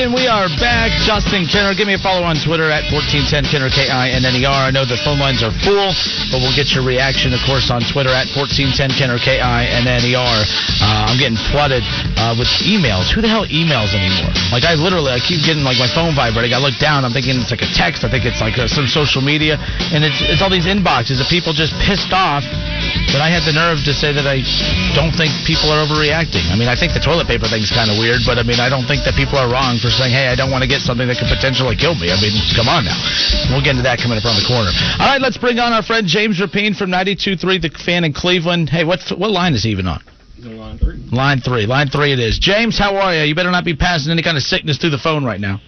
And we are back. Justin Kinner, give me a follow on Twitter at 1410 Kinner, K I N N E R. I know the phone lines are full, but we'll get your reaction, of course, on Twitter at 1410 Kinner, K I N N E R. Uh, I'm getting flooded uh, with emails. Who the hell emails anymore? Like, I literally, I keep getting like my phone vibrating. I look down, I'm thinking it's like a text. I think it's like uh, some social media, and it's, it's all these inboxes of people just pissed off that I had the nerve to say that I don't think people are overreacting. I mean, I think the toilet paper thing's kind of weird, but I mean, I don't think that people are wrong for saying, hey, I don't want to get something that could potentially kill me. I mean, come on now. We'll get into that coming up around the corner. All right, let's bring on our friend James Rapien from 92.3, the fan in Cleveland. Hey, what what line is he even on? Line three. Line three. Line three it is. James, how are you? You better not be passing any kind of sickness through the phone right now.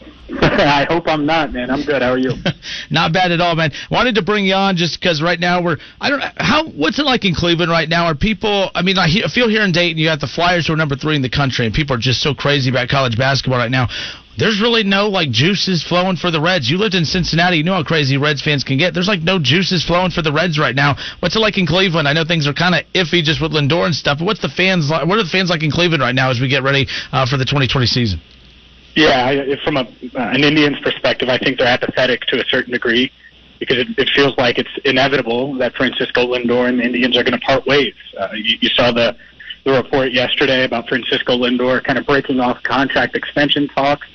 I hope I'm not, man. I'm good. How are you? Not bad at all, man. Wanted to bring you on just because right now we're I don't how what's it like in Cleveland right now? Are people? I mean, I, he- feel here in Dayton you got the Flyers who are number three in the country, and people are just so crazy about college basketball right now. There's really no like juices flowing for the Reds. You lived in Cincinnati, you know how crazy Reds fans can get. There's like no juices flowing for the Reds right now. What's it like in Cleveland? I know things are kind of iffy just with Lindor and stuff, but what's the fans like? What are the fans like in Cleveland right now as we get ready uh, for the 2020 season? Yeah, I, from a, uh, an Indians perspective, I think they're apathetic to a certain degree because it, it feels like it's inevitable that Francisco Lindor and the Indians are going to part ways. Uh, you, you saw the the report yesterday about Francisco Lindor kind of breaking off contract extension talks,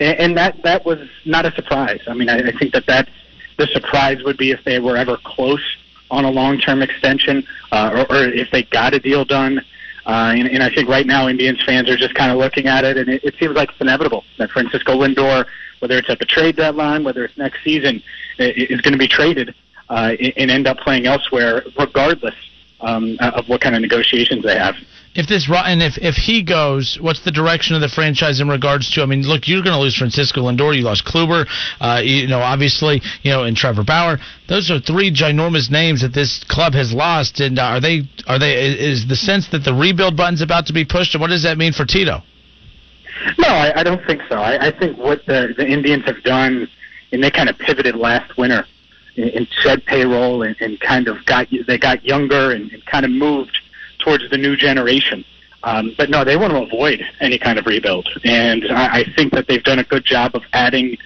and, that that was not a surprise. I mean, I, I think that that's the surprise would be if they were ever close on a long term extension, uh, or, or if they got a deal done. Uh, and, and I think right now Indians fans are just kind of looking at it, and it, it seems like it's inevitable that Francisco Lindor, whether it's at the trade deadline, whether it's next season, is going to be traded uh, and end up playing elsewhere, regardless um, of what kind of negotiations they have. If this and if if he goes, what's the direction of the franchise in regards to? I mean, look, you're going to lose Francisco Lindor. You lost Kluber. Uh, you know, obviously, you know, and Trevor Bauer. Those are three ginormous names that this club has lost. And uh, are they are they is the sense that the rebuild button's about to be pushed? And what does that mean for Tito? No, I, I don't think so. I, I think what the, the Indians have done, and they kind of pivoted last winter and, and shed payroll and, and kind of got they got younger and, and kind of moved towards the new generation. Um, but no, they want to avoid any kind of rebuild, and I, I think that they've done a good job of adding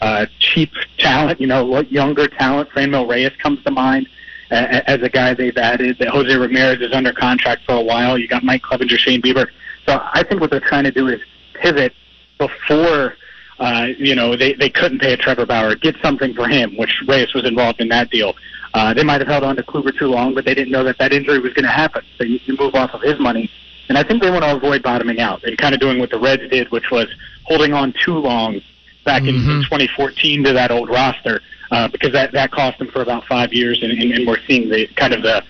uh, cheap talent. You know, younger talent. Franmil Reyes comes to mind uh, as a guy they've added. That Jose Ramirez is under contract for a while. You got Mike Clevinger, Shane Bieber. So I think what they're trying to do is pivot before uh, you know they they couldn't pay a Trevor Bauer, get something for him, which Reyes was involved in that deal. Uh, they might have held on to Kluber too long, but they didn't know that that injury was going to happen. So you, you move off of his money, and I think they want to avoid bottoming out and kind of doing what the Reds did, which was holding on too long back in, in 2014 to that old roster uh, because that that cost them for about five years, and, and, and we're seeing the kind of the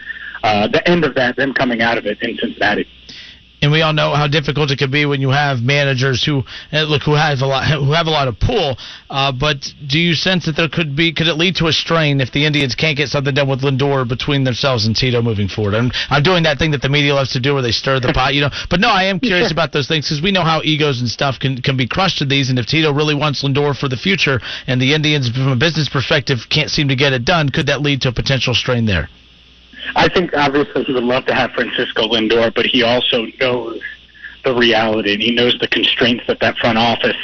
uh, the end of that, them coming out of it in Cincinnati. And we all know how difficult it can be when you have managers who uh, look who have a lot who have a lot of pull. Uh, but do you sense that there could be could it lead to a strain if the Indians can't get something done with Lindor between themselves and Tito moving forward? I'm I'm doing that thing that the media loves to do where they stir the pot, you know. But no, I am curious about those things because we know how egos and stuff can can be crushed in these. And if Tito really wants Lindor for the future, and the Indians from a business perspective can't seem to get it done, could that lead to a potential strain there? I think obviously he would love to have Francisco Lindor, but he also knows the reality and he knows the constraints that that front office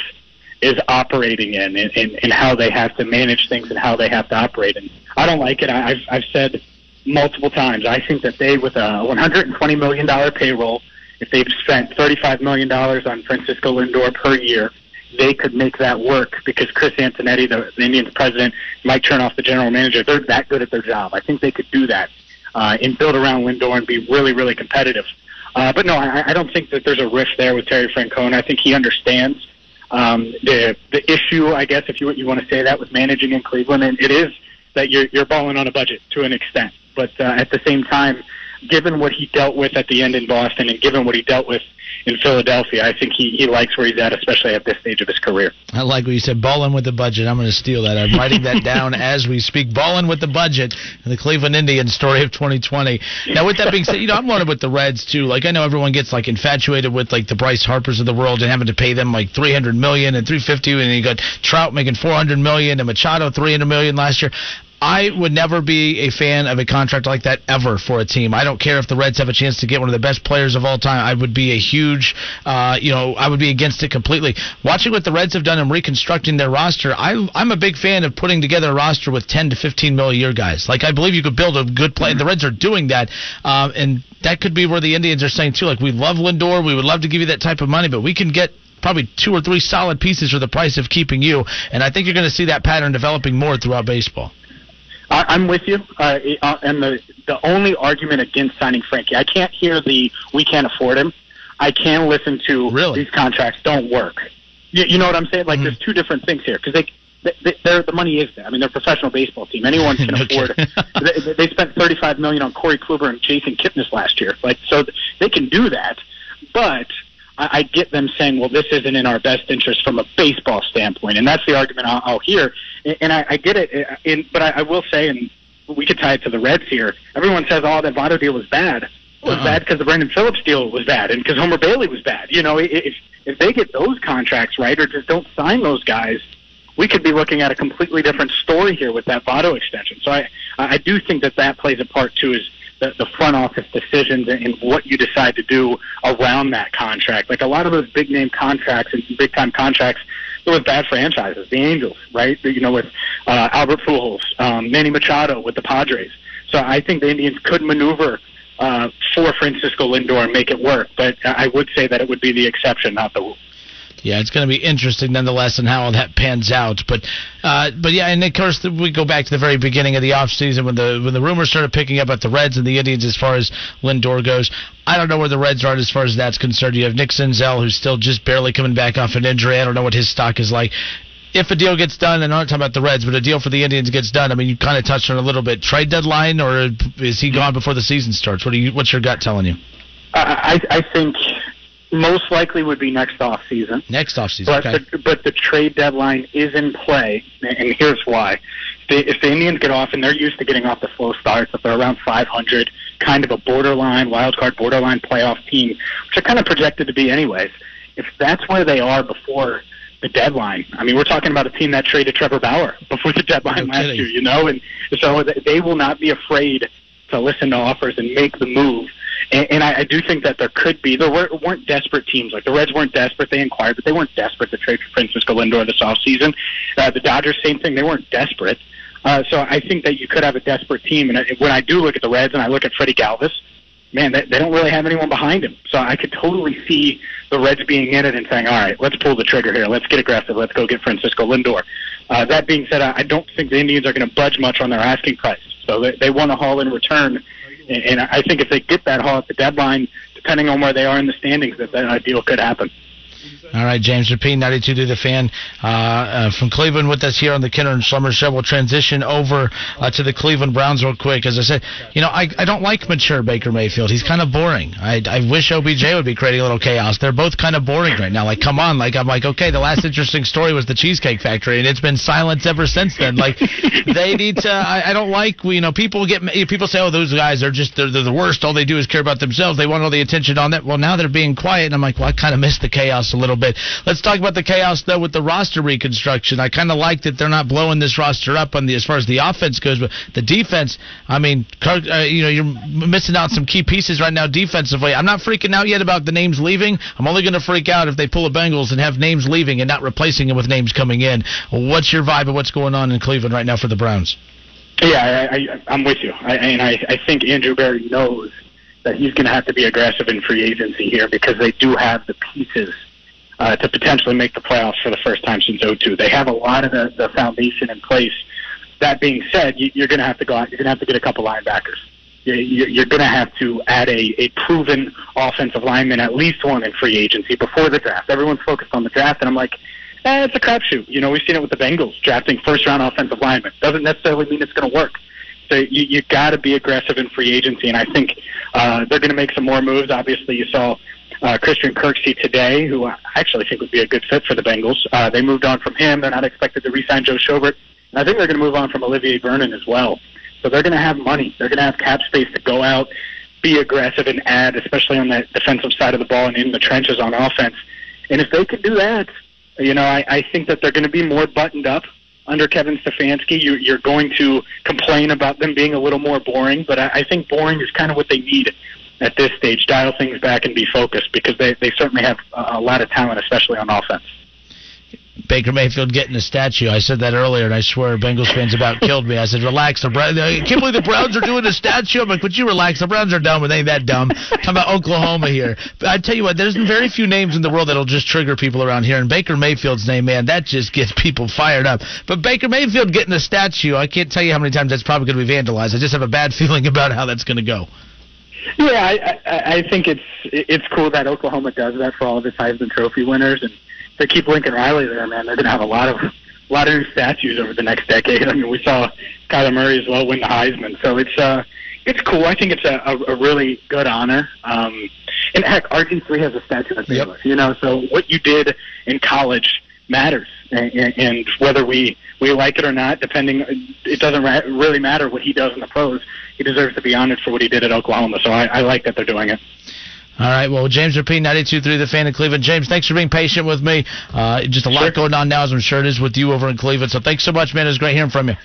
is operating in and, and, and how they have to manage things and how they have to operate. And I don't like it. I, I've, I've said multiple times, I think that they, with a $120 million payroll, if they've spent $35 million on Francisco Lindor per year, they could make that work because Chris Antonetti, the, the Indians president, Mike Chernoff, the general manager, they're that good at their job. I think they could do that uh, and build around Lindor and be really, really competitive. Uh, but no, I, I don't think that there's a rift there with Terry Francona. I think he understands um, the the issue, I guess, if you you want to say that, with managing in Cleveland, and it is that you're you're balling on a budget to an extent. But uh, at the same time, given what he dealt with at the end in Boston, and given what he dealt with in Philadelphia. I think he, he likes where he's at, especially at this stage of his career. I like what you said. Balling with the budget. I'm going to steal that. I'm writing that down as we speak. Balling with the budget. And the Cleveland Indians story of 2020. Now, with that being said, you know I'm running with the Reds too. Like I know everyone gets like infatuated with like the Bryce Harpers of the world and having to pay them like 300 million and 350, and you got Trout making 400 million and Machado 300 million last year. I would never be a fan of a contract like that ever for a team. I don't care if the Reds have a chance to get one of the best players of all time. I would be a huge, uh, you know, I would be against it completely. Watching what the Reds have done in reconstructing their roster, I, I'm a big fan of putting together a roster with 10 to 15 mil a year guys. Like I believe you could build a good play. The Reds are doing that, um, and that could be where the Indians are saying too. Like we love Lindor, we would love to give you that type of money, but we can get probably two or three solid pieces for the price of keeping you. And I think you're going to see that pattern developing more throughout baseball. I, I'm with you. Uh, uh, and the the only argument against signing Frankie, I can't hear the we can't afford him. I can listen to Really? these contracts don't work. You, you know what I'm saying? Like Mhm. there's two different things here because they. They, they're, the money is there. I mean, they're a professional baseball team. Anyone can afford. they, they spent 35 million on Corey Kluber and Jason Kipnis last year. Like, so they can do that. But I, I get them saying, "Well, this isn't in our best interest from a baseball standpoint," and that's the argument I'll, I'll hear. And, and I, I get it. In, but I, I will say, and we could tie it to the Reds here. Everyone says, "Oh, that Votto deal was bad." It was Uh-uh. bad because the Brandon Phillips deal was bad, and because Homer Bailey was bad. You know, if if they get those contracts right, or just don't sign those guys, we could be looking at a completely different story here with that Votto extension. So I I do think that that plays a part too. Is the, the front office decisions and, what you decide to do around that contract. Like a lot of those big name contracts and big time contracts, there was bad franchises. The Angels, right? You know, with uh, Albert Pujols, um, Manny Machado with the Padres. So I think the Indians could maneuver uh, for Francisco Lindor and make it work. But I would say that it would be the exception, not the rule. Yeah, it's going to be interesting nonetheless and how all that pans out. But, uh, but yeah, and of course we go back to the very beginning of the offseason when the when the rumors started picking up at the Reds and the Indians as far as Lindor goes. I don't know where the Reds are as far as that's concerned. You have Nick Senzel who's still just barely coming back off an injury. I don't know what his stock is like. If a deal gets done, and I'm not talking about the Reds, but a deal for the Indians gets done. I mean, you kind of touched on a little bit. Trade deadline, or is he gone before the season starts? What do you? What's your gut telling you? I, I I think most likely would be next off season. Next offseason, But okay. the, but the trade deadline is in play, and here's why: if the, if the Indians get off, and they're used to getting off the slow starts, if they're around 500, kind of a borderline wild card, borderline playoff team, which are kind of projected to be anyways. If that's where they are before the deadline, I mean, we're talking about a team that traded Trevor Bauer before the deadline No last kidding. year, you know, and so they will not be afraid to listen to offers and make the move. And, and I, I do think that there could be. There were, weren't desperate teams. Like the Reds weren't desperate. They inquired, but they weren't desperate to trade for Francisco Lindor this offseason. Uh, the Dodgers, same thing. They weren't desperate. Uh, so I think that you could have a desperate team. And I, when I do look at the Reds and I look at Freddie Galvis, man, they, they don't really have anyone behind him. So I could totally see the Reds being in it and saying, all right, let's pull the trigger here. Let's get aggressive. Let's go get Francisco Lindor. Uh, that being said, I don't think the Indians are going to budge much on their asking price. So they, they want a haul in return. And, and I think if they get that haul at the deadline, depending on where they are in the standings, that that deal could happen. All right, James Rapien, 92 to the fan uh, uh, from Cleveland with us here on the Kinner and Summer Show. We'll transition over uh, to the Cleveland Browns real quick. As I said, you know, I, I don't like mature Baker Mayfield. He's kind of boring. I, I wish OBJ would be creating a little chaos. They're both kind of boring right now. Like, come on. Like, I'm like, okay, the last interesting story was the Cheesecake Factory, and it's been silence ever since then. Like, they need to. I, I don't like, you know, people get people say, oh, those guys are just they're, they're the worst. All they do is care about themselves. They want all the attention on that. Well, now they're being quiet, and I'm like, well, I kind of miss the chaos a little bit. Let's talk about the chaos though with the roster reconstruction. I kind of like that they're not blowing this roster up on the as far as the offense goes, but the defense. I mean, Kirk, uh, you know, you're missing out some key pieces right now defensively. I'm not freaking out yet about the names leaving. I'm only going to freak out if they pull a Bengals and have names leaving and not replacing them with names coming in. What's your vibe of what's going on in Cleveland right now for the Browns? Yeah, I, I, I'm with you. I, and I, I think Andrew Berry knows that he's going to have to be aggressive in free agency here because they do have the pieces uh, to potentially make the playoffs for the first time since 02. They have a lot of the, the foundation in place. That being said, you, you're going to have to go out. You're going to have to get a couple linebackers. You- you- You're going to have to add a, a proven offensive lineman, at least one in free agency before the draft. Everyone's focused on the draft, and I'm like, eh, it's a crapshoot. You know, we've seen it with the Bengals drafting first round offensive linemen. Doesn't necessarily mean it's going to work. So you you got to be aggressive in free agency, and I think uh, they're going to make some more moves. Obviously, you saw uh, Christian Kirksey today, who I actually think would be a good fit for the Bengals. Uh, they moved on from him. They're not expected to re-sign Joe Schobert. And I think they're going to move on from Olivier Vernon as well. So they're going to have money. They're going to have cap space to go out, be aggressive, and add, especially on the defensive side of the ball and in the trenches on offense. And if they could do that, you know, I, I think that they're going to be more buttoned up under Kevin Stefanski. You, you're going to complain about them being a little more boring, but I, I think boring is kind of what they need at this stage. Dial things back and be focused because they, they certainly have a, lot of talent, especially on offense. Baker Mayfield getting a statue. I said that earlier, and I swear Bengals fans about killed me. I said, "Relax, the Browns. I can't believe the Browns are doing a statue." I'm like, "Would you relax? The Browns are dumb, but they ain't that dumb." Talking about Oklahoma here. But I tell you what, there's very few names in the world that'll just trigger people around here, and Baker Mayfield's name, man, that just gets people fired up. But Baker Mayfield getting a statue, I can't tell you how many times that's probably going to be vandalized. I just have a bad feeling about how that's going to go. Yeah, I, I, I think it's it's cool that Oklahoma does that for all of its Heisman Trophy winners, and they keep Lincoln Riley there, man, they're going to have a lot of a lot of new statues over the next decade. I mean, we saw Kyler Murray as well win the Heisman, so it's uh it's cool. I think it's a, a, a really good honor. Um, and heck, RG three has a statue at Baylor. Yep. You know, so what you did in college matters, and, and whether we we like it or not, depending, it doesn't ra- really matter what he does in the pros. He deserves to be honored for what he did at Oklahoma. So I, I like that they're doing it. All right. Well, James Rapien, 92.3, the fan of Cleveland. James, thanks for being patient with me. Uh, just a lot sure. going on now, as I'm sure it is with you over in Cleveland. So thanks so much, man. It was great hearing from you.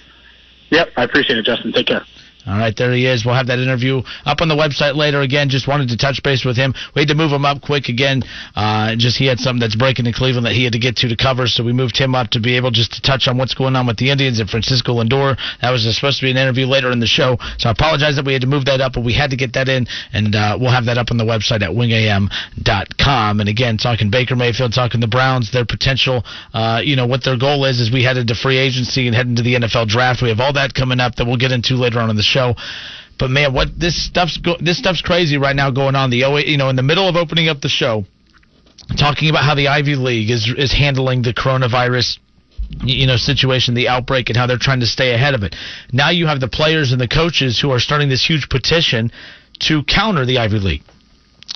Yep. I appreciate it, Justin. Take care. All right, there he is. We'll have that interview up on the website later. Again, just wanted to touch base with him. We had to move him up quick again. Uh, just he had something that's breaking in Cleveland that he had to get to to cover, so we moved him up to be able just to touch on what's going on with the Indians and Francisco Lindor. That was supposed to be an interview later in the show, so I apologize that we had to move that up, but we had to get that in, and uh, we'll have that up on the website at wingam.com. And again, talking Baker Mayfield, talking the Browns, their potential, uh, you know, what their goal is as we head into free agency and head into the NFL draft. We have all that coming up that we'll get into later on in the show. But man, what this stuff's go, this stuff's crazy right now going on. The you know in the middle of opening up the show, talking about how the Ivy League is is handling the coronavirus you know situation the outbreak and how they're trying to stay ahead of it. Now you have the players and the coaches who are starting this huge petition to counter the ivy league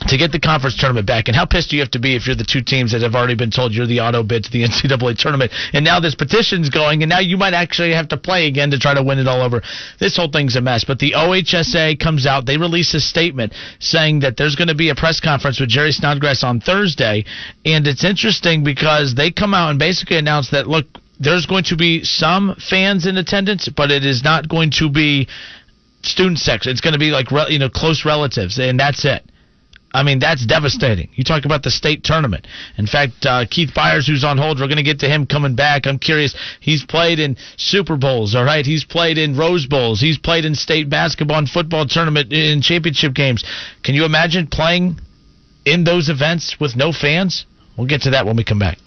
to get the conference tournament back. And how pissed do you have to be if you're the two teams that have already been told you're the auto bid to the NCAA tournament, and now this petition's going, and now you might actually have to play again to try to win it all over. This whole thing's a mess. But the OHSAA comes out, they release a statement saying that there's going to be a press conference with Jerry Snodgrass on Thursday, and it's interesting because they come out and basically announce that look. There's going to be some fans in attendance, but it is not going to be student sex. It's going to be like you know close relatives, and that's it. I mean, that's devastating. You talk about the state tournament. In fact, uh, Keith Byars, who's on hold, we're going to get to him coming back. I'm curious. He's played in Super Bowls, all right? He's played in Rose Bowls. He's played in state basketball and football tournament in championship games. Can you imagine playing in those events with no fans? We'll get to that when we come back.